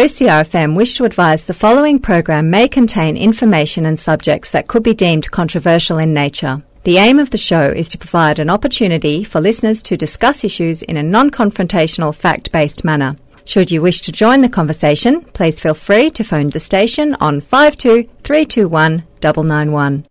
OCRFM wish to advise the following program may contain information and subjects that could be deemed controversial in nature. The aim of the show is to provide an opportunity for listeners to discuss issues in a non-confrontational, fact-based manner. Should you wish to join the conversation, please feel free to phone the station on 52 991.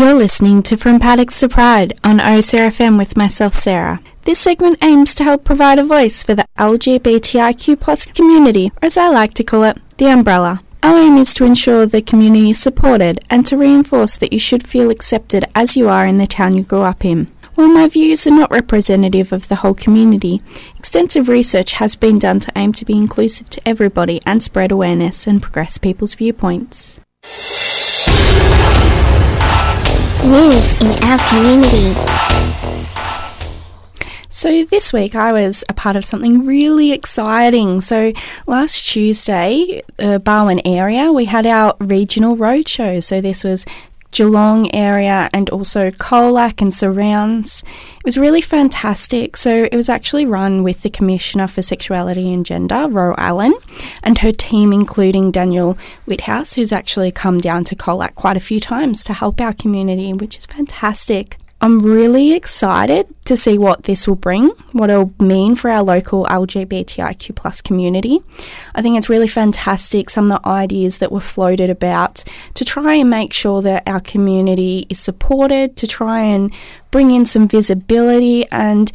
You're listening to From Paddocks to Pride on OCRFM with myself, Sarah. This segment aims to help provide a voice for the LGBTIQ community, or as I like to call it, the umbrella. Our aim is to ensure the community is supported and to reinforce that you should feel accepted as you are in the town you grew up in. While my views are not representative of the whole community, extensive research has been done to aim to be inclusive to everybody and spread awareness and progress people's viewpoints. News in our community. So, this week I was a part of something really exciting. So, last Tuesday, uh, Barwon area, we had our regional roadshow. So, this was Geelong area and also Colac and surrounds. It was really fantastic. So it was actually run with the Commissioner for Sexuality and Gender, Ro Allen, and her team, including Daniel Witthaus, who's actually come down to Colac quite a few times to help our community, which is fantastic. I'm really excited to see what this will bring, what it'll mean for our local LGBTIQ plus community. I think it's really fantastic some of the ideas that were floated about to try and make sure that our community is supported, to try and bring in some visibility and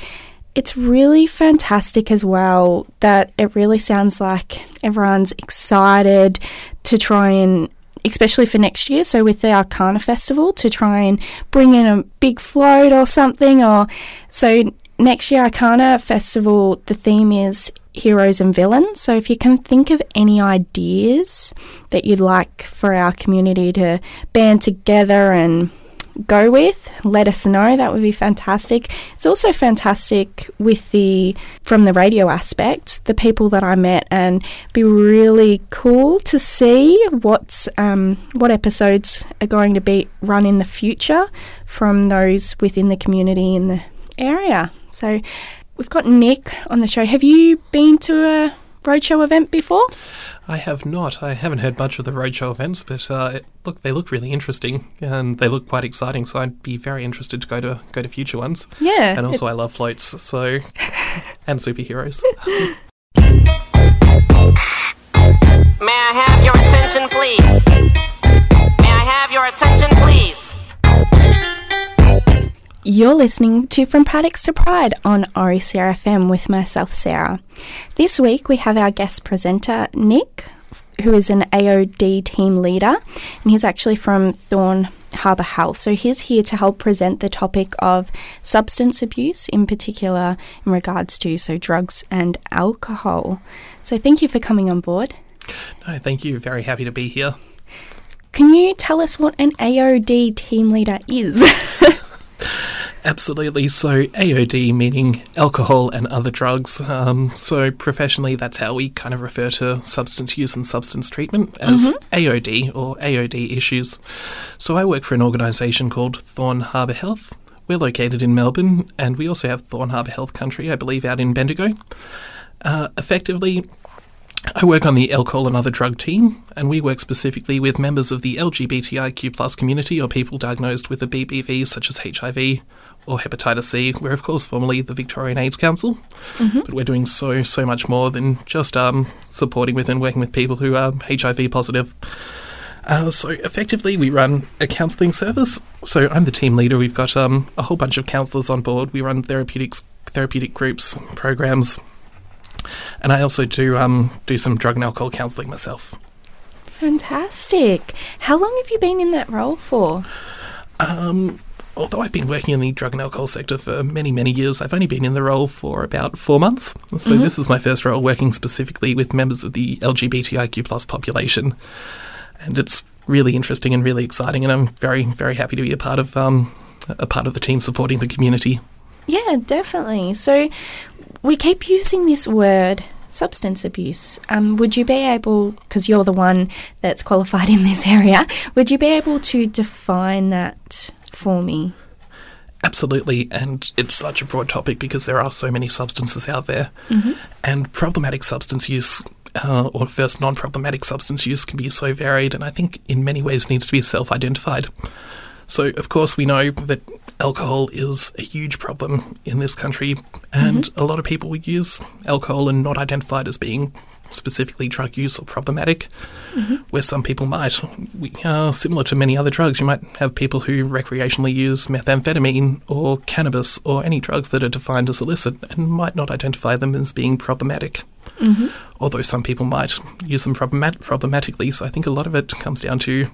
it's really fantastic as well that it really sounds like everyone's excited to try and especially for next year. So with the Arcana Festival to try and bring in a big float or something. Or so next year Arcana Festival, the theme is heroes and villains. So if you can think of any ideas that you'd like for our community to band together and go with, let us know. That would be fantastic. It's also fantastic with the from the radio aspect, the people that I met, and be really cool to see what's um, what episodes are going to be run in the future from those within the community in the area. So we've got Nick on the show. Have you been to a roadshow event before? I have not. I haven't heard much of the roadshow events, but uh, look, they look really interesting and they look quite exciting. So I'd be very interested to go to go to future ones. Yeah, and also I love floats, so and superheroes. May I have your attention, please? May I have your attention, please? You're listening to From Paddocks to Pride on OCRFM with myself, Sarah. This week we have our guest presenter, Nick, who is an AOD team leader, and he's actually from Thorn Harbour Health. So he's here to help present the topic of substance abuse, in particular in regards to so drugs and alcohol. So thank you for coming on board. No, thank you. Very happy to be here. Can you tell us what an AOD team leader is? Absolutely. So, AOD meaning alcohol and other drugs. Um, so, professionally, that's how we kind of refer to substance use and substance treatment as mm-hmm. AOD or AOD issues. So, I work for an organisation called Thorn Harbour Health. We're located in Melbourne and we also have Thorn Harbour Health Country, I believe, out in Bendigo. Uh, effectively, I work on the alcohol and other drug team, and we work specifically with members of the LGBTIQ plus community or people diagnosed with a BBV such as HIV or hepatitis C. We're of course formerly the Victorian AIDS Council, mm-hmm. but we're doing so so much more than just um, supporting with and working with people who are HIV positive. Uh, so effectively, we run a counselling service. So I'm the team leader. We've got um, a whole bunch of counsellors on board. We run therapeutics, therapeutic groups, programs, and I also do um, do some drug and alcohol counselling myself. Fantastic. How long have you been in that role for? Um, although I've been working in the drug and alcohol sector for many, many years, I've only been in the role for about four months. So mm-hmm. this is my first role working specifically with members of the LGBTIQ plus population, and it's really interesting and really exciting. And I'm very, very happy to be a part of um, a part of the team supporting the community. Yeah, definitely. So we keep using this word substance abuse. Um, would you be able, because you're the one that's qualified in this area, would you be able to define that for me? Absolutely, and it's such a broad topic because there are so many substances out there, and problematic substance use. Uh, or first non-problematic substance use can be so varied and I think in many ways needs to be self-identified. So of course we know that alcohol is a huge problem in this country and a lot of people use alcohol and not identified as being specifically drug use or problematic where some people might. We, uh, similar to many other drugs, you might have people who recreationally use methamphetamine or cannabis or any drugs that are defined as illicit and might not identify them as being problematic. Although some people might use them problemat- problematically, so I think a lot of it comes down to,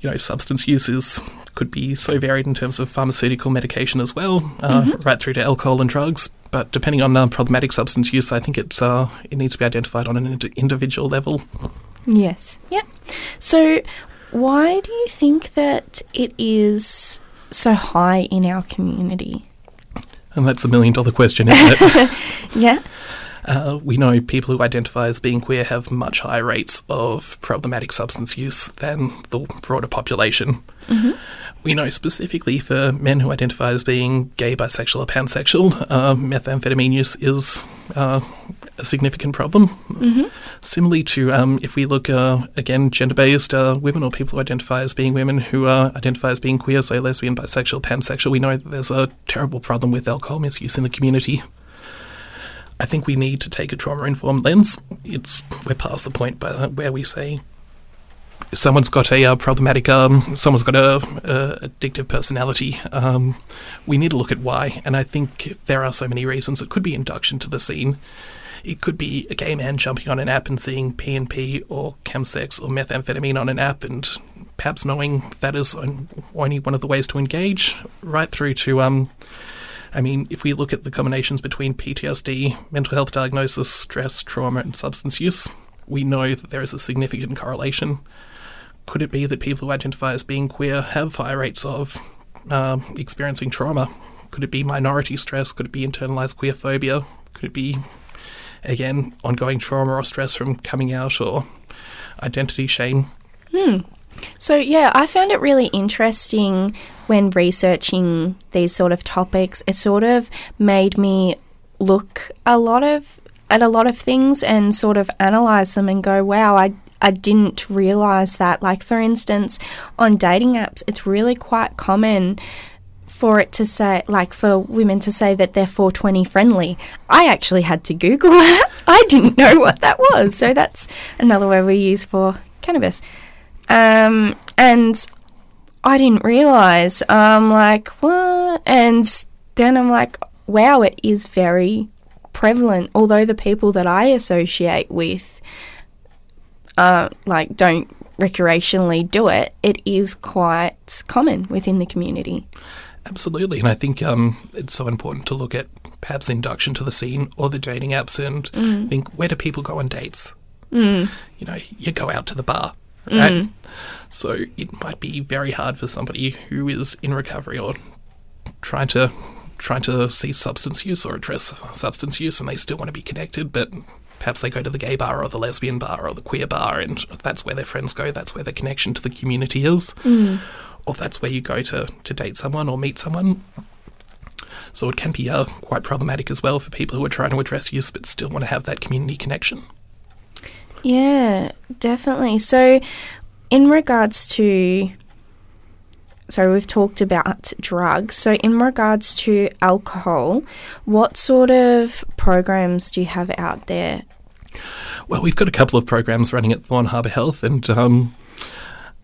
you know, substance uses could be so varied in terms of pharmaceutical medication as well, uh, right through to alcohol and drugs. But depending on problematic substance use, I think it's uh, it needs to be identified on an ind- individual level. Yes. Yep. So, why do you think that it is so high in our community? And that's a million dollar question, isn't it? Yeah. Uh, we know people who identify as being queer have much higher rates of problematic substance use than the broader population. We know specifically for men who identify as being gay, bisexual, or pansexual, uh, methamphetamine use is uh, a significant problem. Similarly to um, if we look uh, again gender-based uh, women or people who identify as being women who uh, identify as being queer, say lesbian, bisexual, pansexual, we know that there's a terrible problem with alcohol misuse in the community. I think we need to take a trauma informed lens. It's we're past the point by, where we say someone's got a uh, problematic, um, someone's got a, a addictive personality. Um, we need to look at why, and I think there are so many reasons. It could be induction to the scene. It could be a gay man jumping on an app and seeing PNP or chemsex or methamphetamine on an app and perhaps knowing that is only one of the ways to engage, right through to um, I mean, if we look at the combinations between PTSD, mental health diagnosis, stress, trauma, and substance use, we know that there is a significant correlation. Could it be that people who identify as being queer have high rates of um experiencing trauma? Could it be minority stress? Could it be internalized queer phobia? Could it be, again, ongoing trauma or stress from coming out or identity shame? So, yeah, I found it really interesting when researching these sort of topics. It sort of made me look a lot of at a lot of things and sort of analyze them and go, wow, I I didn't realize that. Like for instance, on dating apps, it's really quite common for it to say like for women to say that they're 420 friendly. I actually had to google that. I didn't know what that was. So that's another word we use for cannabis. Um, and I didn't realize. I'm like, what? And then I'm like, wow, it is very prevalent. Although the people that I associate with, uh, like, don't recreationally do it, it is quite common within the community. Absolutely, and I think um, it's so important to look at perhaps induction to the scene or the dating apps and think where do people go on dates? You know, you go out to the bar, right? So it might be very hard for somebody who is in recovery or trying to trying to see substance use or address substance use, and they still want to be connected, but perhaps they go to the gay bar or the lesbian bar or the queer bar, and that's where their friends go. That's where their connection to the community is, or that's where you go to to date someone or meet someone. So it can be uh, quite problematic as well for people who are trying to address use but still want to have that community connection. Yeah, definitely. So, in regards to, so we've talked about drugs. So, in regards to alcohol, what sort of programs do you have out there? Well, we've got a couple of programs running at Thorn Harbour Health, and um,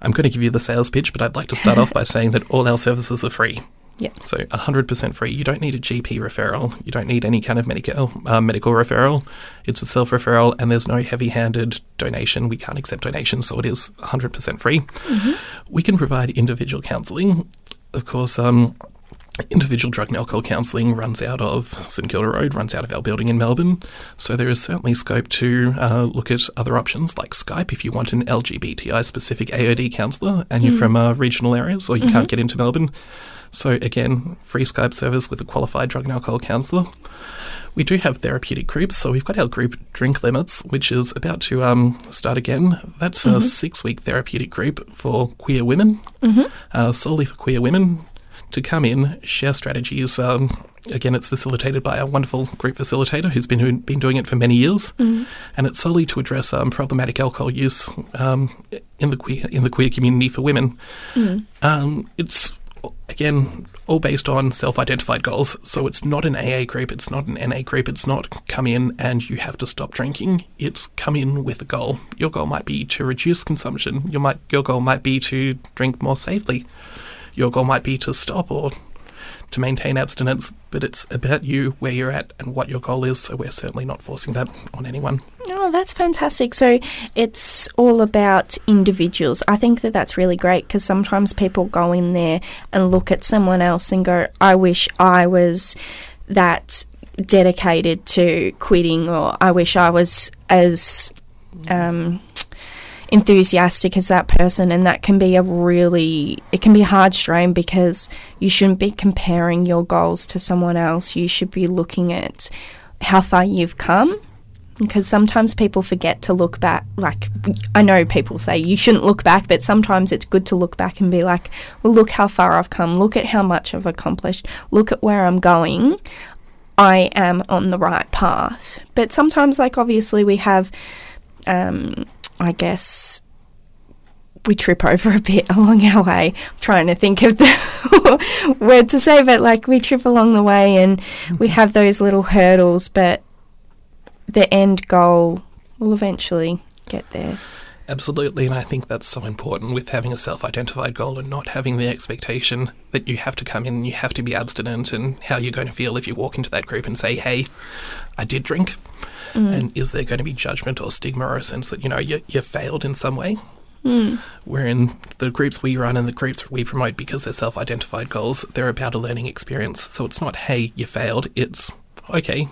I'm going to give you the sales pitch, but I'd like to start off by saying that all our services are free. Yeah. So 100% free. You don't need a GP referral. You don't need any kind of medical uh, medical referral. It's a self referral, and there's no heavy handed donation. We can't accept donations, so it is 100% free. We can provide individual counselling. Of course, um, individual drug and alcohol counselling runs out of St Kilda Road, runs out of our building in Melbourne. So there is certainly scope to uh, look at other options like Skype if you want an LGBTI specific AOD counsellor and you're from uh, regional areas or you can't get into Melbourne. So again, free Skype service with a qualified drug and alcohol counsellor. We do have therapeutic groups, so we've got our group drink limits, which is about to um, start again. That's a six-week therapeutic group for queer women, uh, solely for queer women, to come in, share strategies. Um, again, it's facilitated by a wonderful group facilitator who's been been doing it for many years, and it's solely to address um, problematic alcohol use um, in the queer in the queer community for women. Um, it's again all based on self-identified goals. So it's not an AA group, it's not an NA group, it's not come in and you have to stop drinking. It's come in with a goal. Your goal might be to reduce consumption. Your might your goal might be to drink more safely. Your goal might be to stop or to maintain abstinence, but it's about you, where you're at, and what your goal is. So we're certainly not forcing that on anyone. Oh, that's fantastic. So it's all about individuals. I think that that's really great because sometimes people go in there and look at someone else and go, I wish I was that dedicated to quitting, or I wish I was as. Um, enthusiastic as that person and that can be a really it can be hard strain because you shouldn't be comparing your goals to someone else. You should be looking at how far you've come because sometimes people forget to look back. Like i know people say you shouldn't look back but sometimes it's good to look back and be like well look how far i've come. Look at how much i've accomplished. Look at where i'm going. I am on the right path. But sometimes like obviously we have um, I guess we trip over a bit along our way, trying to think of the word to say, but like we trip along the way and we have those little hurdles, but the end goal will eventually get there. Absolutely, and I think that's so important with having a self identified goal and not having the expectation that you have to come in and you have to be abstinent and how you're going to feel if you walk into that group and say, hey, I did drink. Mm. And is there going to be judgment or stigma or a sense that, you know, you, you failed in some way? Mm. Wherein the groups we run and the groups we promote because they're self identified goals, they're about a learning experience. So it's not, hey, you failed. It's, okay,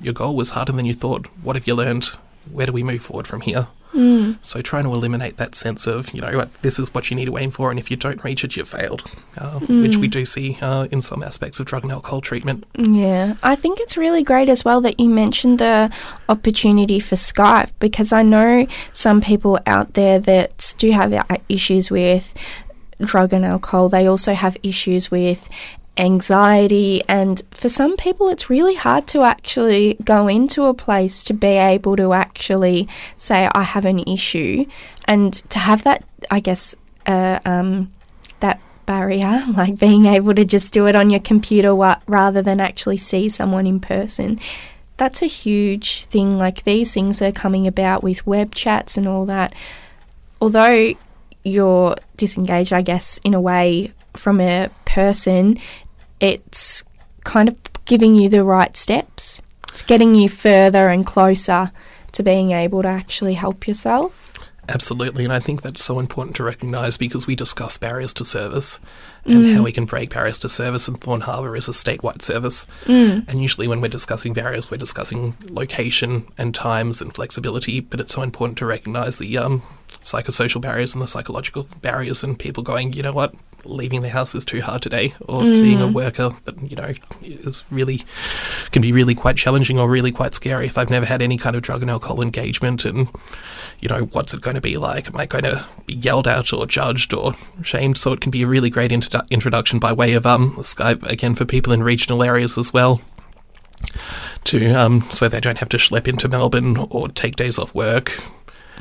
your goal was harder than you thought. What have you learned? Where do we move forward from here? So trying to eliminate that sense of, you know, this is what you need to aim for, and if you don't reach it, you've failed, uh, which we do see uh, in some aspects of drug and alcohol treatment. Yeah, I think it's really great as well that you mentioned the opportunity for Skype because I know some people out there that do have uh, issues with drug and alcohol. They also have issues with anxiety, and for some people, it's really hard to actually go into a place to be able to actually say, I have an issue, and to have that, I guess, uh, um, that barrier, like being able to just do it on your computer rather than actually see someone in person. That's a huge thing. Like these things are coming about with web chats and all that. Although you're disengaged, I guess, in a way from a person, it's kind of giving you the right steps. It's getting you further and closer to being able to actually help yourself. Absolutely, and I think that's so important to recognise because we discuss barriers to service and how we can break barriers to service, and Thorn Harbour is a statewide service. And usually, when we're discussing barriers, we're discussing location and times and flexibility, but it's so important to recognise the um, psychosocial barriers and the psychological barriers, and people going, you know what, leaving the house is too hard today, or seeing a worker that, you know, is really, can be really quite challenging or really quite scary if I've never had any kind of drug and alcohol engagement and you know, what's it going to be like? Am I going to be yelled at or judged or shamed? So it can be a really great introdu- introduction by way of um, Skype, again, for people in regional areas as well. To um, so they don't have to schlep into Melbourne or take days off work.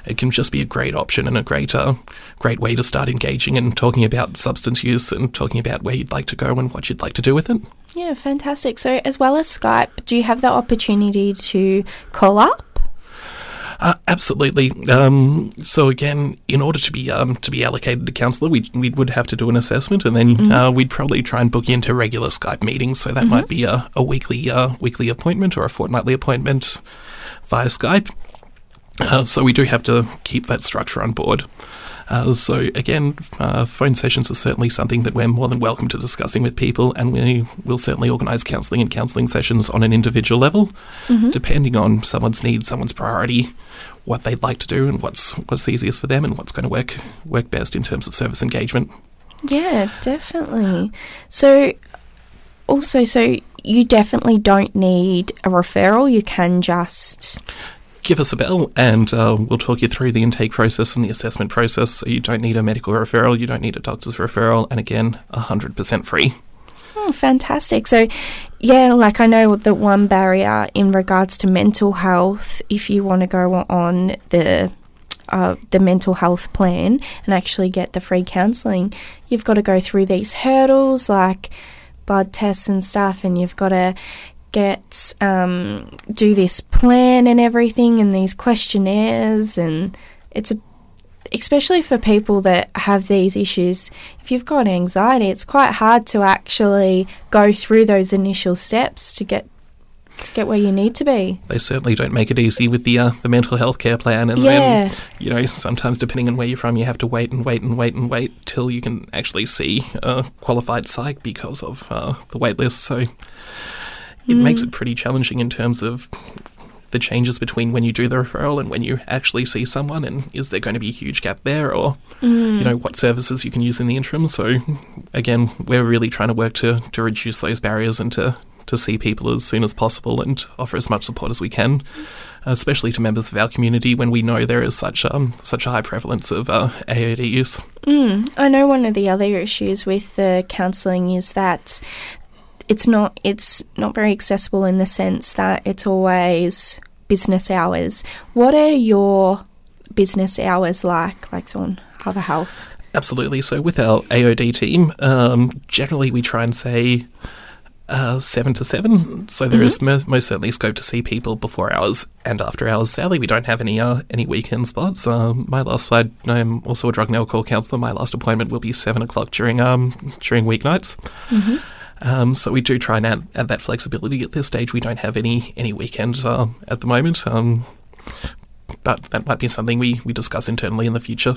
It can just be a great option and a great, uh, great way to start engaging and talking about substance use and talking about where you'd like to go and what you'd like to do with it. Yeah, fantastic. So, as well as Skype, do you have the opportunity to call up? Uh, absolutely. Um, so again, in order to be um, to be allocated a counsellor, we we would have to do an assessment, and then uh, we'd probably try and book into regular Skype meetings. So that might be a, a weekly uh, weekly appointment or a fortnightly appointment via Skype. Uh, so we do have to keep that structure on board. Uh, so again, uh, phone sessions are certainly something that we're more than welcome to discussing with people, and we will certainly organise counselling and counselling sessions on an individual level, depending on someone's needs, someone's priority, what they'd like to do, and what's what's the easiest for them, and what's going to work work best in terms of service engagement. Yeah, definitely. So, also, so you definitely don't need a referral. You can just. Give us a bell and uh, we'll talk you through the intake process and the assessment process. So you don't need a medical referral, you don't need a doctor's referral, and again, 100% free. Oh, fantastic. So, yeah, like I know the one barrier in regards to mental health, if you want to go on the uh, the mental health plan and actually get the free counselling, you've got to go through these hurdles like blood tests and stuff, and you've got to get um, do this plan and everything, and these questionnaires, and it's a especially for people that have these issues, if you've got anxiety, it's quite hard to actually go through those initial steps to get to get where you need to be. They certainly don't make it easy with the uh, the mental health care plan, and Yeah. then you know sometimes depending on where you're from, you have to wait and wait and wait and wait till you can actually see a qualified psych because of uh, the wait list. So it makes it pretty challenging in terms of the changes between when you do the referral and when you actually see someone, and is there going to be a huge gap there, or you know what services you can use in the interim. So again, we're really trying to work to to reduce those barriers and to to see people as soon as possible and offer as much support as we can, especially to members of our community when we know there is such um such a high prevalence of uh, AOD use. I know one of the other issues with the counselling is that it's not it's not very accessible in the sense that it's always business hours. What are your business hours like, like Thorn Harbour Health? Absolutely. So with our AOD team, um, generally we try and say uh, seven to seven. So there is mo- most certainly scope to see people before hours and after hours. Sadly, we don't have any uh, any weekend spots. Um, my last slide, I'm also a drug and alcohol counsellor. My last appointment will be seven o'clock during um during weeknights. Um, so we do try and add, add that flexibility at this stage. We don't have any any weekends uh, at the moment. Um, but that might be something we, we discuss internally in the future.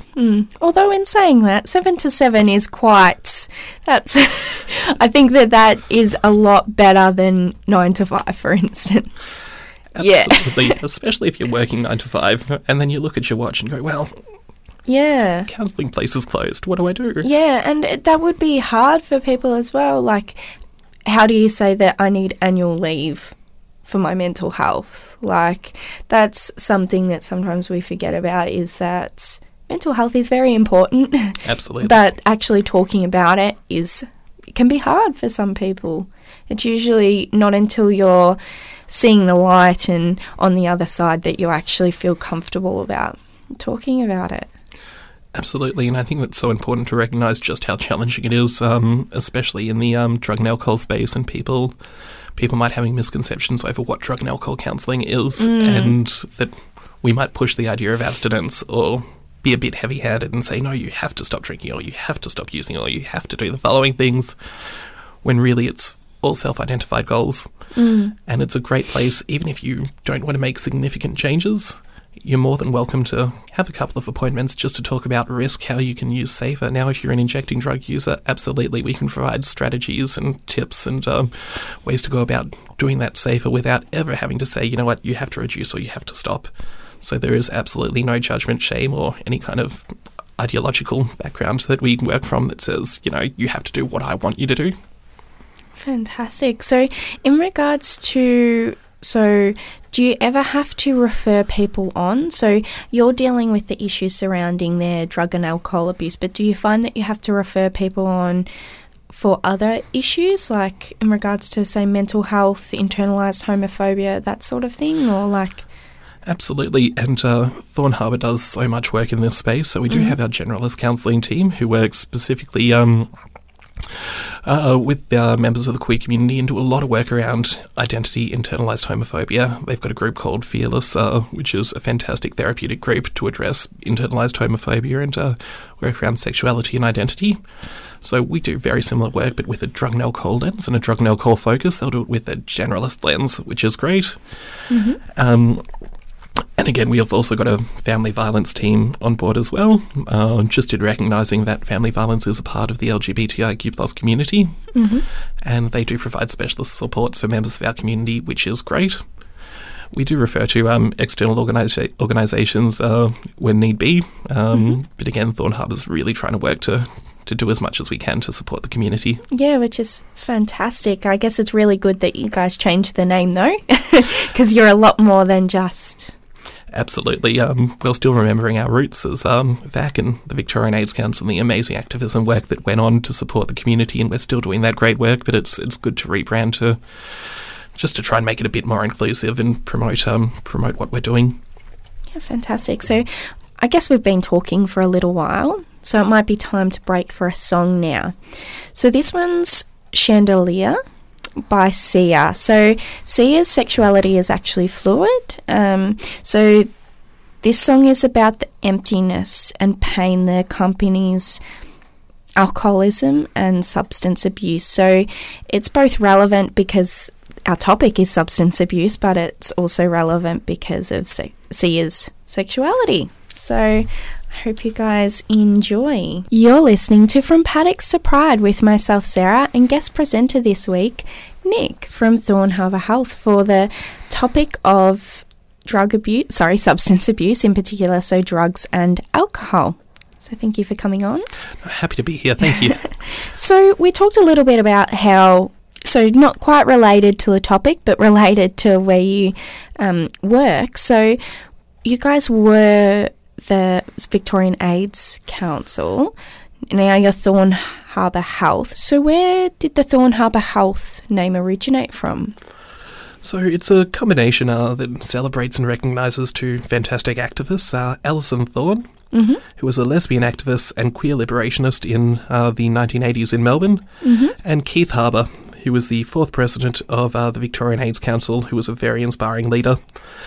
Although, in saying that, seven to seven is quite. That's. I think that that is a lot better than nine to five, for instance. Yeah. Especially if you're working nine to five, and then you look at your watch and go, "Well, Yeah. counselling places closed. What do I do?" Yeah, and it- that would be hard for people as well. Like, how do you say that I need annual leave for my mental health? Like, that's something that sometimes we forget about is that mental health is very important, Absolutely. but actually talking about it is it can be hard for some people. It's usually not until you're seeing the light and on the other side that you actually feel comfortable about talking about it. Absolutely, and I think that's so important to recognise just how challenging it is, um, especially in the um, drug and alcohol space, and people people might having misconceptions over what drug and alcohol counselling is, and that we might push the idea of abstinence or be a bit heavy-handed and say, no, you have to stop drinking, or you have to stop using, or you have to do the following things, when really it's all self-identified goals, and it's a great place, even if you don't want to make significant changes you're more than welcome to have a couple of appointments just to talk about risk, how you can use safer. Now, if you're an injecting drug user, absolutely, we can provide strategies and tips and um, ways to go about doing that safer without ever having to say, you know what, you have to reduce or you have to stop. So there is absolutely no judgment, shame, or any kind of ideological background that we work from that says, you know, you have to do what I want you to do. Fantastic. So, in regards to so do you ever have to refer people on? So you're dealing with the issues surrounding their drug and alcohol abuse, but do you find that you have to refer people on for other issues, like in regards to say mental health, internalized homophobia, that sort of thing, or like Absolutely, and uh, Thorn Harbour does so much work in this space. So we do have our generalist counselling team who works specifically um, uh, with uh, members of the queer community and do a lot of work around identity, internalized homophobia. They've got a group called Fearless, uh, which is a fantastic therapeutic group to address internalized homophobia and uh, work around sexuality and identity. So we do very similar work, but with a drug and alcohol lens and a drug and alcohol focus. They'll do it with a generalist lens, which is great. Um, and again, we have also got a family violence team on board as well, uh, just in recognising that family violence is a part of the LGBTIQ plus community. And they do provide specialist supports for members of our community, which is great. We do refer to um, external organisa- organisations uh, when need be, um, but again, Thorn Harbour's really trying to work to to do as much as we can to support the community. Yeah, which is fantastic. I guess it's really good that you guys changed the name though, because you're a lot more than just. Absolutely. Um, we're still remembering our roots as um, VAC and the Victorian AIDS Council and the amazing activism work that went on to support the community, and we're still doing that great work. But it's it's good to rebrand to just to try and make it a bit more inclusive and promote um, promote what we're doing. Yeah, fantastic. So, I guess we've been talking for a little while, so it might be time to break for a song now. So this one's Chandelier by Sia. So Sia's sexuality is actually fluid. Um, so this song is about the emptiness and pain that accompanies alcoholism and substance abuse. So it's both relevant because our topic is substance abuse, but it's also relevant because of se- Sia's sexuality. So hope you guys enjoy. You're listening to From Paddocks to Pride with myself, Sarah, and guest presenter this week, Nick from Thorn Harbour Health, for the topic of drug abuse, sorry, substance abuse in particular, so drugs and alcohol. So thank you for coming on. Happy to be here. Thank you. So we talked a little bit about how, so not quite related to the topic, but related to where you um, work. So you guys were the Victorian AIDS Council. Now you're Thorn Harbour Health. So where did the Thorn Harbour Health name originate from? So it's a combination uh, that celebrates and recognises two fantastic activists, uh, Alison Thorne, who was a lesbian activist and queer liberationist in uh, the 1980s in Melbourne, and Keith Harbour, who was the fourth president of uh, the Victorian AIDS Council, who was a very inspiring leader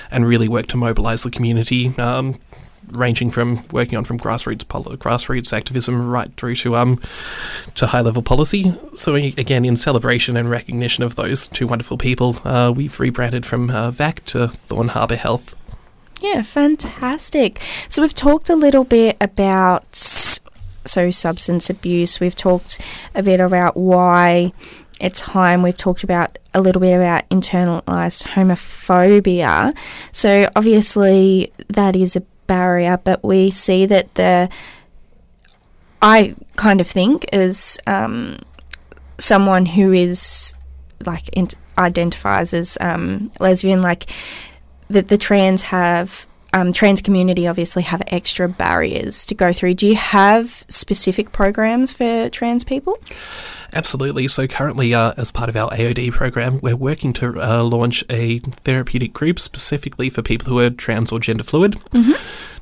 and really worked to mobilise the community. Um, Ranging from working on from grassroots pol- grassroots activism right through to um to high level policy. So again, in celebration and recognition of those two wonderful people, uh, we've rebranded from uh, VAC to Thorn Harbour Health. Yeah, fantastic. So we've talked a little bit about so substance abuse. We've talked a bit about why it's time. We've talked about a little bit about internalized homophobia. So obviously that is a barrier, but we see that the I kind of think is um, someone who is like int- identifies as um, lesbian, like that the trans have um, trans community obviously have extra barriers to go through. Do you have specific programs for trans people? Absolutely. So currently, uh, as part of our AOD program, we're working to uh, launch a therapeutic group specifically for people who are trans or gender fluid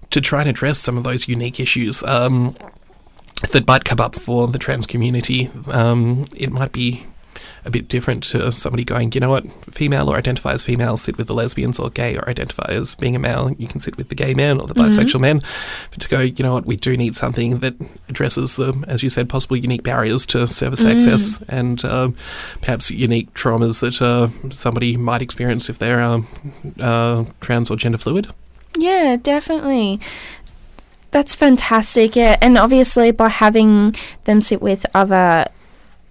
to try and address some of those unique issues um, that might come up for the trans community. Um, it might be a bit different to somebody going, you know what, female or identify as female, sit with the lesbians, or gay or identify as being a male, you can sit with the gay men or the bisexual men. But to go, you know what, we do need something that addresses the, as you said, possible unique barriers to service access and um, perhaps unique traumas that uh, somebody might experience if they're um, uh, trans or gender fluid. Yeah, definitely. That's fantastic. Yeah, and obviously by having them sit with other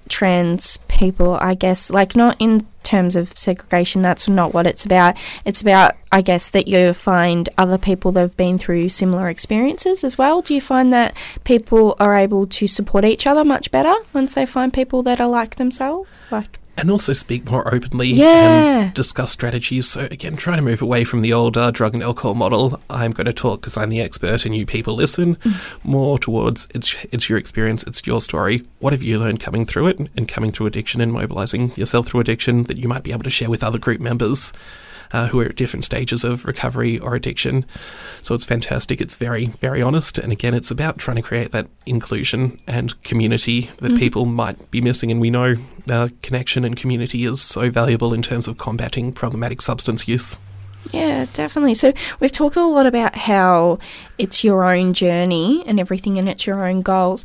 trans people, I guess, like not in terms of segregation, that's not what it's about. It's about, I guess, that you find other people that have been through similar experiences as well. Do you find that people are able to support each other much better once they find people that are like themselves? Like, and also speak more openly Yeah. and discuss strategies. So again, trying to move away from the old uh, drug and alcohol model. I'm going to talk because I'm the expert and you people listen. More towards it's it's your experience, it's your story. What have you learned coming through it and coming through addiction and mobilizing yourself through addiction that you might be able to share with other group members. Uh, who are at different stages of recovery or addiction. So it's fantastic. It's very, very honest. And again, it's about trying to create that inclusion and community that people might be missing. And we know uh, connection and community is so valuable in terms of combating problematic substance use. Yeah, definitely. So we've talked a lot about how it's your own journey and everything, and it's your own goals.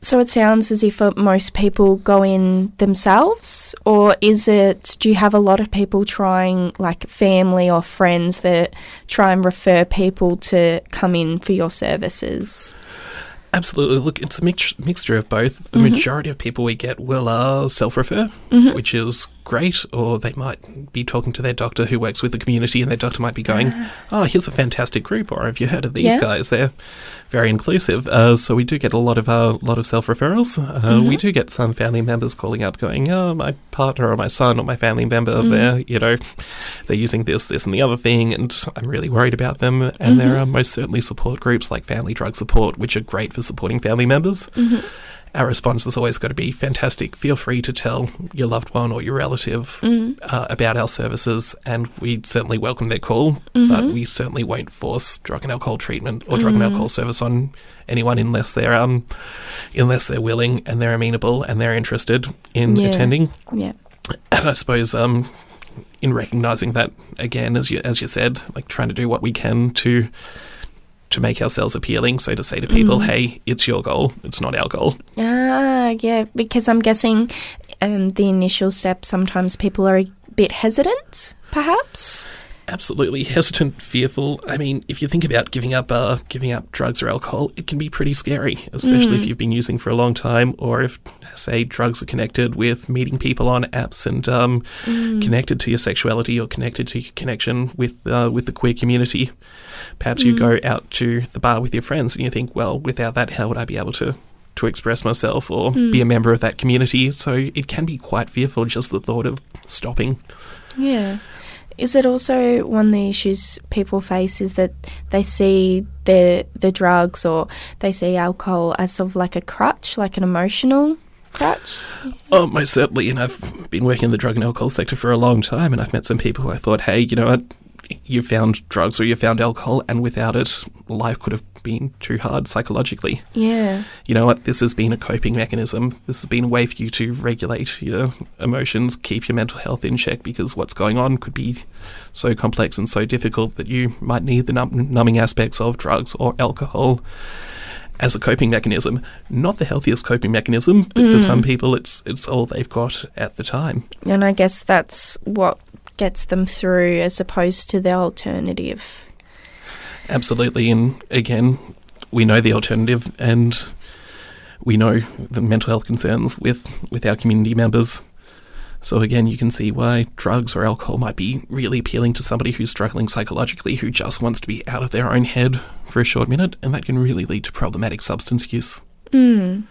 So it sounds as if uh, most people go in themselves, or is it? Do you have a lot of people trying, like family or friends, that try and refer people to come in for your services? Absolutely. Look, it's a mix- mixture of both. The majority of people we get will uh, self refer, which is great, or they might be talking to their doctor who works with the community, and their doctor might be going, ah. "Oh, here's a fantastic group," or "Have you heard of these Yeah. guys? They're very inclusive." Uh, so we do get a lot of a lot of self referrals. Uh, mm-hmm. We do get some family members calling up, going, "Oh, my partner or my son or my family member, they're mm-hmm. you know, they're using this, this, and the other thing, and I'm really worried about them." And there mm-hmm. are most certainly support groups like Family Drug Support, which are great for supporting family members our response has always got to be fantastic. Feel free to tell your loved one or your relative uh, about our services, and we certainly welcome their call, but we certainly won't force drug and alcohol treatment or drug and alcohol service on anyone unless they're um unless they're willing and they're amenable and they're interested in Yeah. attending. Yeah. And I suppose um in recognizing that again, as you as you said, like trying to do what we can to to make ourselves appealing. So to say to people, "Hey, it's your goal; it's not our goal." Ah, yeah, because I'm guessing um, the initial step, sometimes people are a bit hesitant, perhaps. Absolutely hesitant, fearful. I mean, if you think about giving up, uh, giving up drugs or alcohol, it can be pretty scary, especially if you've been using for a long time, or if, say, drugs are connected with meeting people on apps and um, connected to your sexuality or connected to your connection with uh, with the queer community. Perhaps you go out to the bar with your friends and you think, well, without that, how would I be able to? To express myself or be a member of that community. So it can be quite fearful just the thought of stopping. Yeah. Is it also one of the issues people face is that they see the the drugs or they see alcohol as sort of like a crutch, like an emotional crutch? Oh, most certainly. And I've been working in the drug and alcohol sector for a long time, and I've met some people who I thought, hey, you know what? You found drugs or you found alcohol, and without it, life could have been too hard psychologically. Yeah. You know what? This has been a coping mechanism. This has been a way for you to regulate your emotions, keep your mental health in check, because what's going on could be so complex and so difficult that you might need the num- numbing aspects of drugs or alcohol as a coping mechanism. Not the healthiest coping mechanism, but for mm. some people, it's it's all they've got at the time. And I guess that's what gets them through as opposed to the alternative. Absolutely, and again, we know the alternative, and we know the mental health concerns with with our community members. So again, you can see why drugs or alcohol might be really appealing to somebody who's struggling psychologically, who just wants to be out of their own head for a short minute, and that can really lead to problematic substance use. Mm.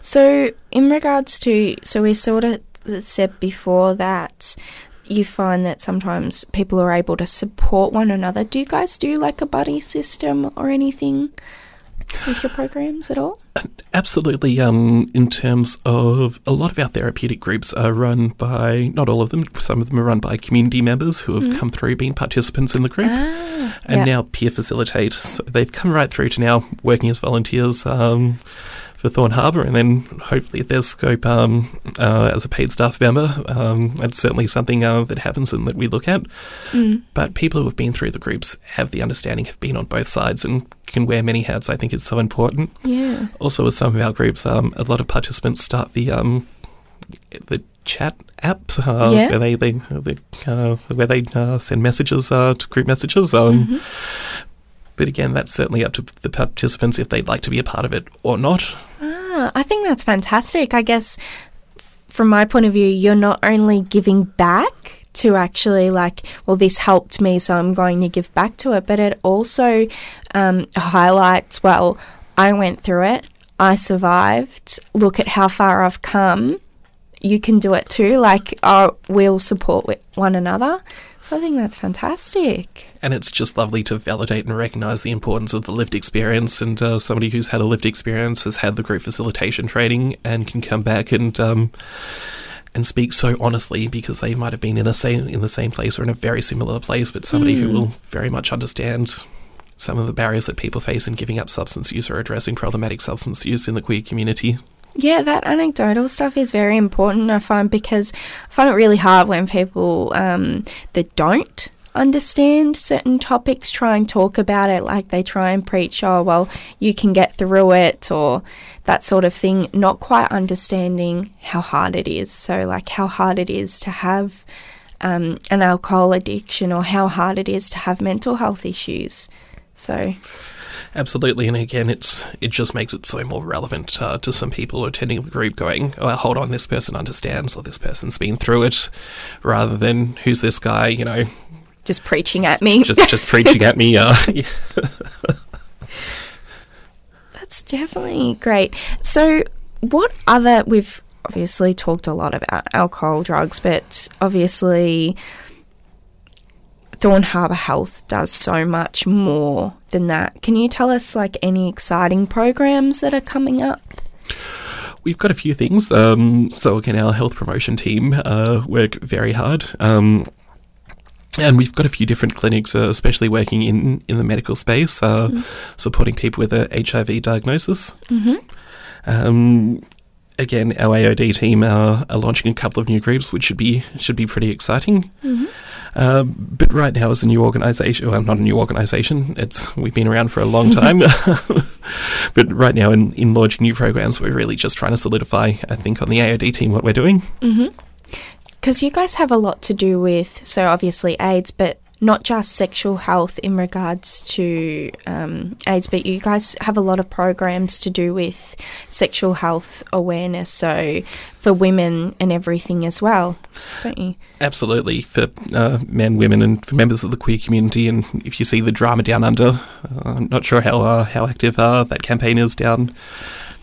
So, in regards to, so we sort of said before that you find that sometimes people are able to support one another. Do you guys do like a buddy system or anything with your programs at all? Absolutely. Um, in terms of a lot of our therapeutic groups are run by not all of them. Some of them are run by community members who have come through being participants in the group, and yeah. now peer facilitate. So they've come right through to now working as volunteers. Um, for Thorn Harbour, and then hopefully, if there's scope um, uh, as a paid staff member, um, that's certainly something uh, that happens and that we look at. But people who have been through the groups have the understanding, have been on both sides, and can wear many hats. I think is so important. Yeah. Also, with some of our groups, um, a lot of participants start the um, the chat app uh, Yeah. where they, they, they uh, where they uh, send messages uh, to group messages. Um, But again, that's certainly up to the participants if they'd like to be a part of it or not. Ah, I think that's fantastic. I guess from my point of view, you're not only giving back to actually like, well, this helped me, so I'm going to give back to it, but it also um, highlights, well, I went through it, I survived, look at how far I've come. You can do it too. Like, oh, we'll support one another. So I think that's fantastic. And it's just lovely to validate and recognise the importance of the lived experience. And uh, somebody who's had a lived experience has had the group facilitation training and can come back and um, and speak so honestly because they might have been in a same in the same place or in a very similar place, but somebody who will very much understand some of the barriers that people face in giving up substance use or addressing problematic substance use in the queer community. Yeah, that anecdotal stuff is very important, I find, because I find it really hard when people um, that don't understand certain topics try and talk about it, like they try and preach, oh, well, you can get through it, or that sort of thing, not quite understanding how hard it is. So, like, how hard it is to have um, an alcohol addiction, or how hard it is to have mental health issues. So, Absolutely, and again, it's it just makes it so more relevant uh, to some people attending the group. Going, oh, hold on, this person understands, or this person's been through it, rather than who's this guy, you know, Just preaching at me. just just preaching at me. Uh, yeah. That's definitely great. So, what other we've obviously talked a lot about alcohol, drugs, but obviously Thorn Harbour Health does so much more than that. Can you tell us like any exciting programs that are coming up? We've got a few things. Um, so again, our health promotion team uh, work very hard. Um, and we've got a few different clinics, uh, especially working in, in the medical space, uh, supporting people with a HIV diagnosis. Um, again, our AOD team are, are launching a couple of new groups, which should be should be pretty exciting. Um, but right now, as a new organisation, well, I'm not a new organisation. It's we've been around for a long time. but right now, in, in launching new programs, we're really just trying to solidify, I think, on the AOD team what we're doing. Because you guys have a lot to do with, so obviously AIDS, but not just sexual health in regards to um, AIDS, but you guys have a lot of programs to do with sexual health awareness, so for women and everything as well, don't you? Absolutely, for uh, men, women, and for members of the queer community. And if you see the drama down under, uh, I'm not sure how uh, how active uh, that campaign is down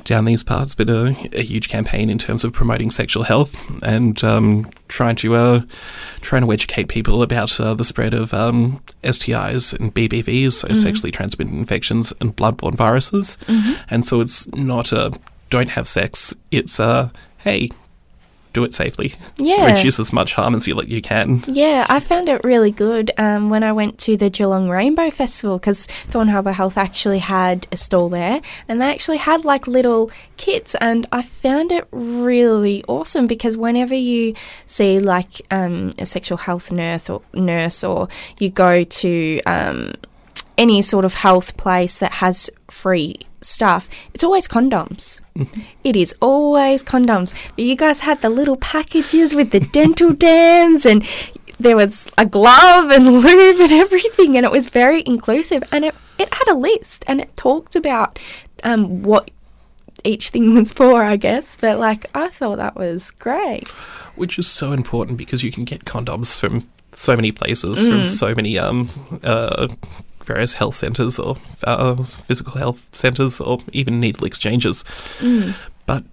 down these parts, but uh, a huge campaign in terms of promoting sexual health and um, trying to uh, trying to educate people about uh, the spread of um, STIs and BBVs, so sexually transmitted infections and bloodborne viruses. And so it's not a don't have sex; it's a hey, do it safely. Yeah. reduce as much harm as you you can. Yeah, I found it really good um, when I went to the Geelong Rainbow Festival because Thorne Harbour Health actually had a stall there and they actually had like little kits, and I found it really awesome because whenever you see like um, a sexual health nurse or nurse, or you go to um, any sort of health place that has free stuff, it's always condoms. It is always condoms. But you guys had the little packages with the dental dams and there was a glove and lube and everything and it was very inclusive and it, it had a list and it talked about um, what each thing was for, I guess. But like I thought that was great. which is so important because you can get condoms from so many places, from so many um, uh, various health centres or uh, physical health centres or even needle exchanges. But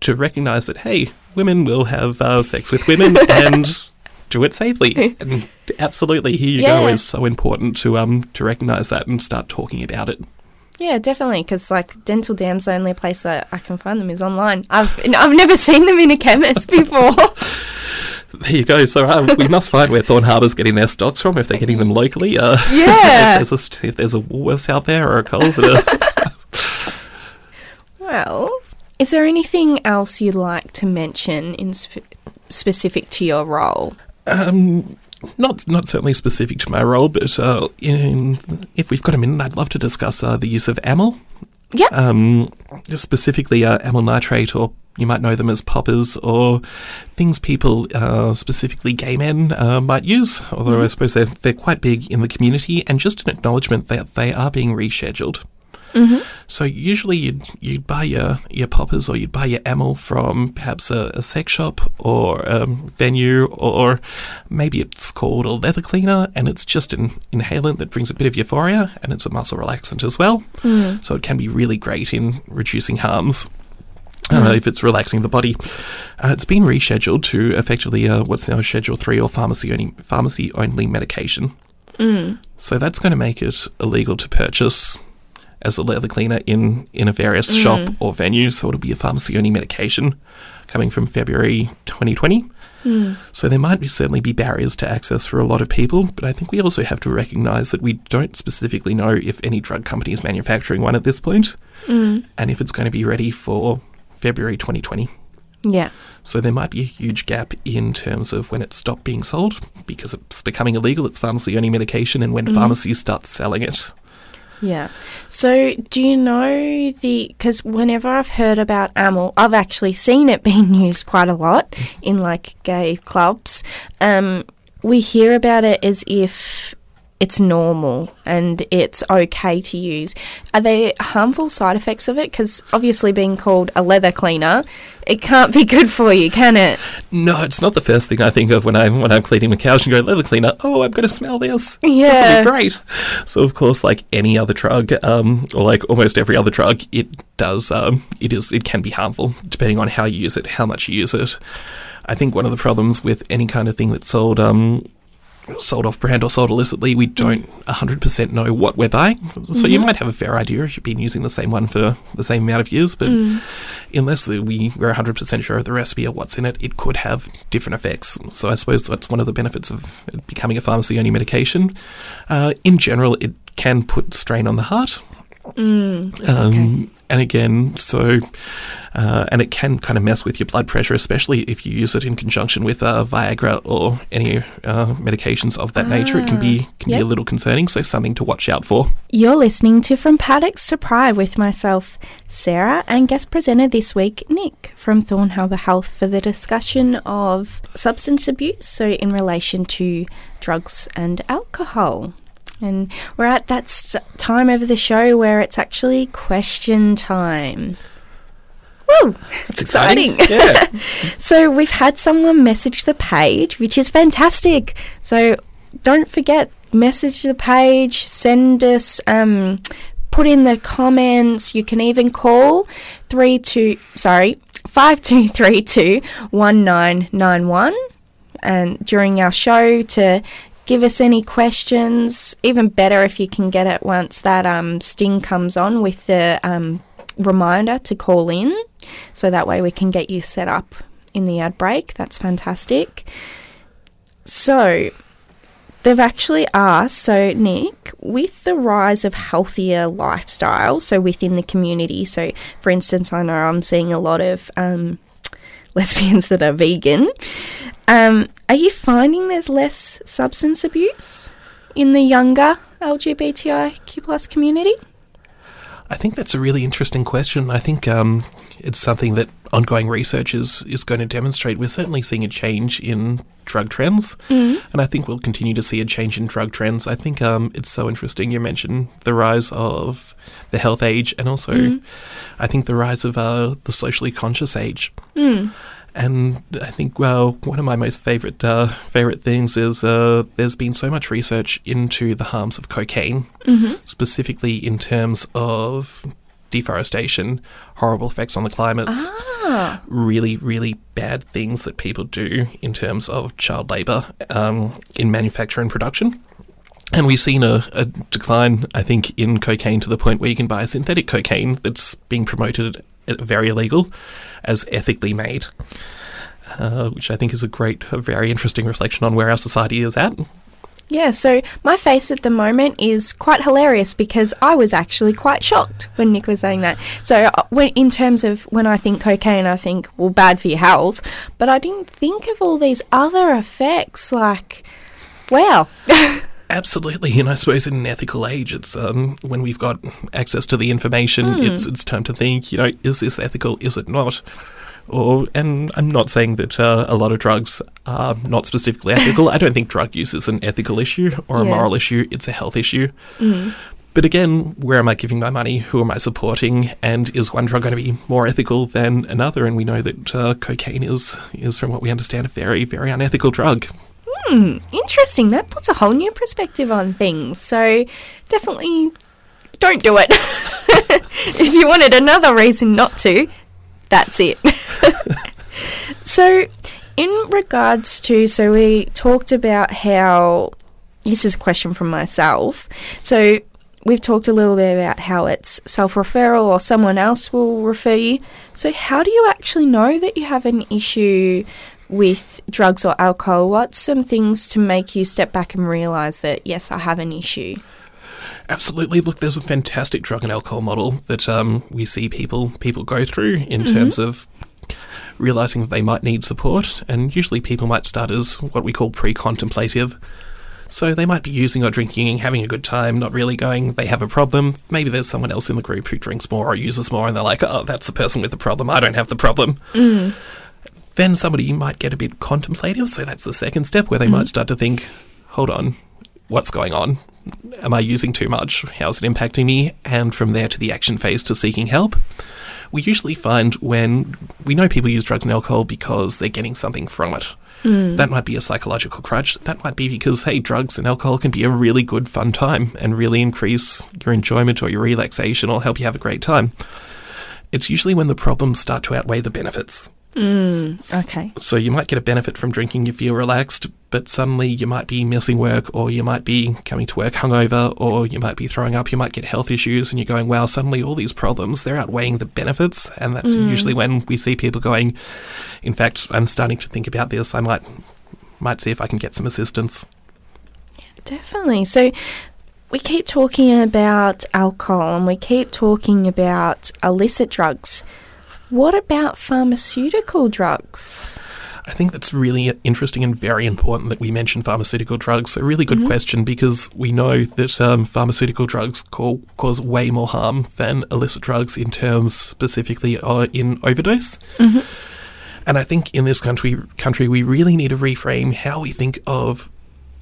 to recognise that, hey, women will have uh, sex with women and do it safely. And absolutely, here you go is so important to um to recognise that and start talking about it. Yeah, definitely. Because like dental dams, the only place that I can find them is online. I've I've never seen them in a chemist before. There you go. So uh, we must find where Thorne Harbour's getting their stocks from if they're getting them locally. Uh, Yeah. if, there's a, if there's a Woolworths out there or a Coles Well, is there anything else you'd like to mention in sp- specific to your role? not not certainly specific to my role, but uh, in, if we've got a minute, I'd love to discuss uh, the use of amyl, Yeah. um, specifically uh, amyl nitrate, or you might know them as poppers, or things people, uh, specifically gay men, uh, might use. Although I suppose they're they're quite big in the community, and just an acknowledgement that they are being rescheduled. So usually you'd you'd buy your, your poppers or you'd buy your amyl from perhaps a, a sex shop or a venue or maybe it's called a leather cleaner and it's just an inhalant that brings a bit of euphoria and it's a muscle relaxant as well. So it can be really great in reducing harms. Uh, if it's relaxing the body, uh, it's been rescheduled to effectively uh, what's now Schedule Three or pharmacy only pharmacy only medication. So that's going to make it illegal to purchase as a leather cleaner in, in a various shop or venue. So it'll be a pharmacy only medication coming from February 2020. So there might be, certainly be barriers to access for a lot of people, but I think we also have to recognise that we don't specifically know if any drug company is manufacturing one at this point, and if it's going to be ready for February 2020. Yeah. So there might be a huge gap in terms of when it stopped being sold because it's becoming illegal. It's pharmacy only medication, and when pharmacies start selling it. Yeah. So, do you know the? Because whenever I've heard about amyl, I've actually seen it being used quite a lot in like gay clubs. Um, we hear about it as if it's normal and it's okay to use. Are there harmful side effects of it? Because obviously, being called a leather cleaner, it can't be good for you, can it? No, it's not the first thing I think of when I'm when I'm cleaning my couch and go leather cleaner. Oh, I'm going to smell this. Yeah. this will be great. So of course, like any other drug, um, or like almost every other drug, it does um, it is it can be harmful depending on how you use it, how much you use it. I think one of the problems with any kind of thing that's sold um, sold off brand or sold illicitly, we don't 100% know what we're buying. So you might have a fair idea if you've been using the same one for the same amount of years, but unless we, we're 100% sure of the recipe or what's in it, it could have different effects. So I suppose that's one of the benefits of becoming a pharmacy only medication. Uh, in general, it can put strain on the heart. Um, And again, so, uh, and it can kind of mess with your blood pressure, especially if you use it in conjunction with uh, Viagra or any uh, medications of that nature. It can be can be a little concerning, so something to watch out for. You're listening to From Paddocks to Pride with myself, Sarah, and guest presenter this week, Nick from Thorne Harbour Health for the discussion of substance abuse, so in relation to drugs and alcohol. And we're at that st- time of the show where it's actually question time. Woo! It's exciting. Yeah. So we've had someone message the page, which is fantastic. So don't forget, message the page, send us, um, put in the comments. You can even call three two sorry five two three two one nine nine one, and during our show to give us any questions. Even better if you can get it once that um, sting comes on with the um, reminder to call in, so that way we can get you set up in the ad break. That's fantastic. So, they've actually asked so, Nick, with the rise of healthier lifestyle, so within the community, so for instance, I know I'm seeing a lot of um, lesbians that are vegan. Um, are you finding there's less substance abuse in the younger LGBTIQ plus community? I think that's a really interesting question. I think um, it's something that ongoing research is, is going to demonstrate. We're certainly seeing a change in drug trends, and I think we'll continue to see a change in drug trends. I think um, it's so interesting. You mentioned the rise of the health age, and also I think the rise of uh, the socially conscious age. And I think, well, one of my most favorite uh, favorite things is uh, there's been so much research into the harms of cocaine, specifically in terms of deforestation, horrible effects on the climate, really, really bad things that people do in terms of child labour um, in manufacture and production. And we've seen a, a decline, I think, in cocaine to the point where you can buy synthetic cocaine that's being promoted very illegal as ethically made, uh, which I think is a great, a very interesting reflection on where our society is at. Yeah, so my face at the moment is quite hilarious because I was actually quite shocked when Nick was saying that. So, uh, when, in terms of when I think cocaine, I think, well, bad for your health, but I didn't think of all these other effects like, wow. Absolutely, and I suppose in an ethical age, it's um, when we've got access to the information, it's it's time to think. You know, is this ethical? Is it not? Or and I'm not saying that uh, a lot of drugs are not specifically ethical. I don't think drug use is an ethical issue or a Yeah. moral issue. It's a health issue. But again, where am I giving my money? Who am I supporting? And is one drug going to be more ethical than another? And we know that uh, cocaine is is, from what we understand, a very very unethical drug. Hmm, Interesting. That puts a whole new perspective on things. So, definitely don't do it. if you wanted another reason not to, that's it. so, in regards to, so we talked about how this is a question from myself. So, we've talked a little bit about how it's self referral or someone else will refer you. So, how do you actually know that you have an issue with drugs or alcohol? What's some things to make you step back and realize that, yes, I have an issue? Absolutely. Look, there's a fantastic drug and alcohol model that um, we see people people go through in mm-hmm. terms of realizing that they might need support, and usually people might start as what we call pre-contemplative. So they might be using or drinking, and having a good time, not really going. They have a problem. Maybe there's someone else in the group who drinks more or uses more, and they're like, "Oh, that's the person with the problem. I don't have the problem." Mm. Then somebody might get a bit contemplative. So that's the second step where they mm-hmm. might start to think, "Hold on, what's going on? Am I using too much? How's it impacting me? And from there to the action phase to seeking help. We usually find when we know people use drugs and alcohol because they're getting something from it. Hmm. That might be a psychological crutch. That might be because, hey, drugs and alcohol can be a really good fun time and really increase your enjoyment or your relaxation or help you have a great time. It's usually when the problems start to outweigh the benefits. Mm, okay. So you might get a benefit from drinking, if you feel relaxed, but suddenly you might be missing work, or you might be coming to work hungover, or you might be throwing up, you might get health issues, and you're going, wow, suddenly all these problems, they're outweighing the benefits. And that's mm. usually when we see people going, in fact, I'm starting to think about this, I might might see if I can get some assistance. Definitely. So we keep talking about alcohol and we keep talking about illicit drugs. What about pharmaceutical drugs? I think that's really interesting and very important that we mention pharmaceutical drugs. A really good question because we know that um, pharmaceutical drugs co- cause way more harm than illicit drugs in terms specifically uh, in overdose. And I think in this country, country we really need to reframe how we think of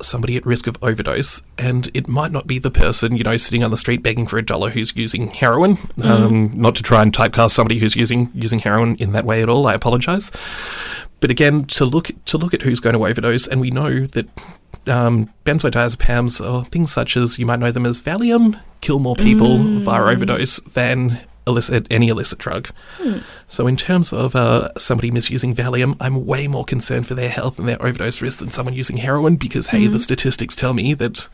somebody at risk of overdose, and it might not be the person you know sitting on the street begging for a dollar who's using heroin. Um, not to try and typecast somebody who's using using heroin in that way at all. I apologise. But again, to look to look at who's going to overdose, and we know that um, benzodiazepams or things such as you might know them as Valium kill more people via overdose than illicit any illicit drug. Hmm. So in terms of uh, somebody misusing Valium, I'm way more concerned for their health and their overdose risk than someone using heroin because hey, the hmm. statistics tell me that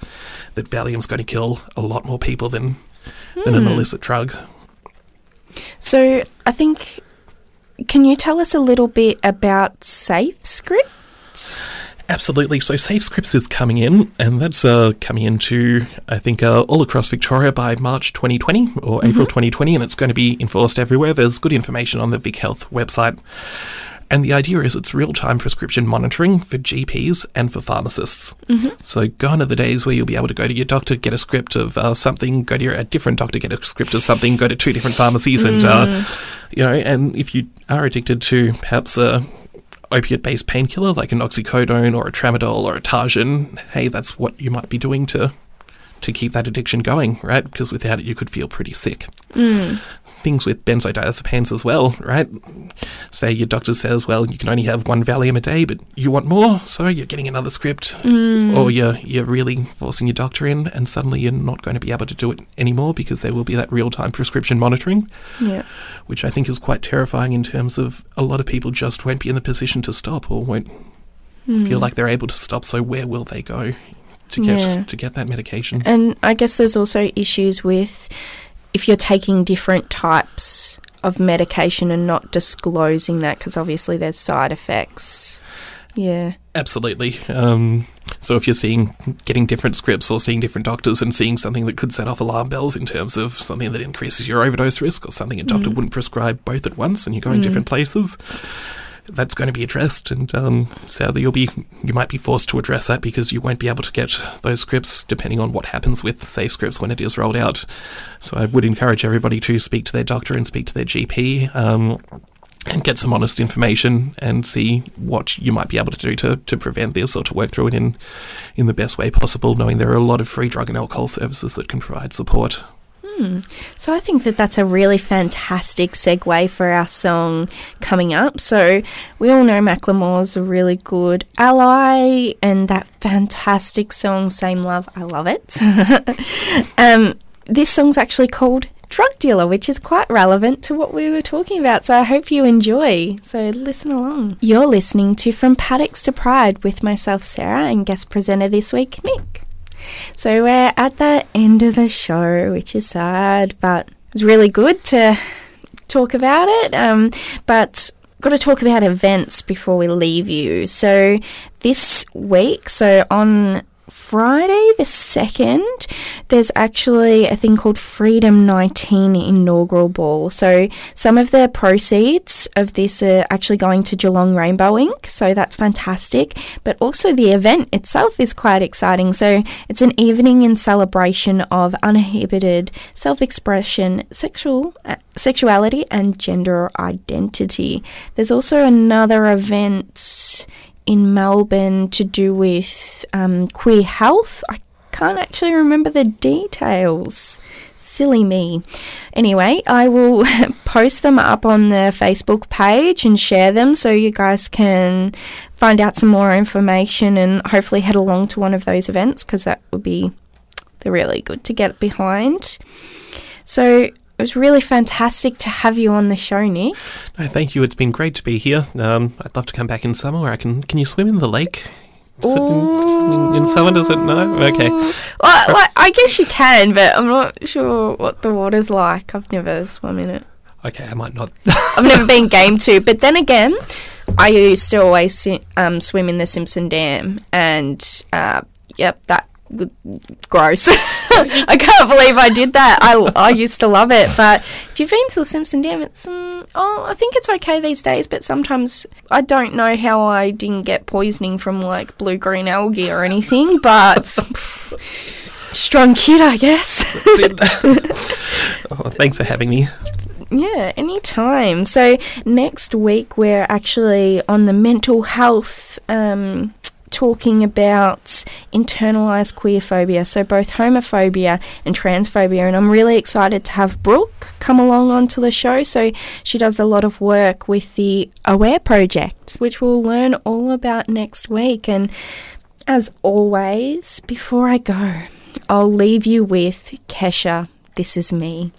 that Valium's going to kill a lot more people than than an hmm. illicit drug. So I think, can you tell us a little bit about Safe Scripts? Absolutely. So Safe Scripts is coming in, and that's uh, coming into, I think, uh, all across Victoria by March 2020 or April 2020, and it's going to be enforced everywhere. There's good information on the Vic Health website. And the idea is it's real time prescription monitoring for GPs and for pharmacists. So gone are the days where you'll be able to go to your doctor, get a script of uh, something, go to your, a different doctor, get a script of something, go to two different pharmacies, and, uh, you know, and if you are addicted to perhaps a opiate based painkiller like an oxycodone or a tramadol or a Targin, hey, that's what you might be doing to to keep that addiction going, right? Because without it, you could feel pretty sick. Mm. Things with benzodiazepines as well, right? Say your doctor says, well, you can only have one Valium a day, but you want more, so you're getting another script, mm. or you're you're really forcing your doctor in, and suddenly you're not going to be able to do it anymore because there will be that real time prescription monitoring Yeah. which I think is quite terrifying in terms of a lot of people just won't be in the position to stop or won't feel mm. like they're able to stop. So where will they go to get Yeah. to get that medication? And I guess there's also issues with if you're taking different types of medication and not disclosing that because obviously there's side effects. Yeah. Absolutely. Um, so if you're seeing getting different scripts or seeing different doctors and seeing something that could set off alarm bells in terms of something that increases your overdose risk or something a doctor wouldn't prescribe both at once and you're going different places, that's going to be addressed. And um, sadly, you'll be you might be forced to address that because you won't be able to get those scripts depending on what happens with safe scripts when it is rolled out. So I would encourage everybody to speak to their doctor and speak to their GP. Um, and get some honest information and see what you might be able to do to, to prevent this or to work through it in in the best way possible, knowing there are a lot of free drug and alcohol services that can provide support. So I think that that's a really fantastic segue for our song coming up. So we all know Macklemore's a really good ally, and that fantastic song "Same Love," I love it. um, this song's actually called "Drug Dealer," which is quite relevant to what we were talking about. So I hope you enjoy. So listen along. You're listening to From Paddocks to Pride with myself, Sarah, and guest presenter this week, Nick. So we're at the end of the show, which is sad, but it was really good to talk about it. Um, but got to talk about events before we leave you. So this week, so on Friday the 2nd, there's actually a thing called Freedom 19 Inaugural Ball. So some of the proceeds of this are actually going to Geelong Rainbow Inc. So that's fantastic. But also the event itself is quite exciting. So it's an evening in celebration of uninhibited self expression, sexual. Uh, Sexuality and gender identity. There's also another event in Melbourne to do with um, queer health. I can't actually remember the details. Silly me. Anyway, I will post them up on the Facebook page and share them so you guys can find out some more information and hopefully head along to one of those events because that would be really good to get behind. So it was really fantastic to have you on the show, Nick. No, thank you. It's been great to be here. Um, I'd love to come back in summer where I can. Can you swim in the lake? In, in, summer, does it? No? Okay. Well, like, I guess you can, but I'm not sure what the water's like. I've never swum in it. Okay, I might not. I've never been game to, but then again, I used to always um, swim in the Simpson Dam, and uh, yep, that gross. I can't believe I did that. I, I used to love it, but if you've been to the Simpson Dam, it's um, oh, I think it's okay these days, but sometimes I don't know how I didn't get poisoning from like blue green algae or anything, but. Strong kid, I guess. oh, thanks for having me. Yeah, anytime. So next week we're actually on the mental health, um, talking about internalized queerphobia, so both homophobia and transphobia. And I'm really excited to have Brooke come along onto the show. So she does a lot of work with the Aware Project, which we'll learn all about next week. And as always, before I go, I'll leave you with Kesha. This is me.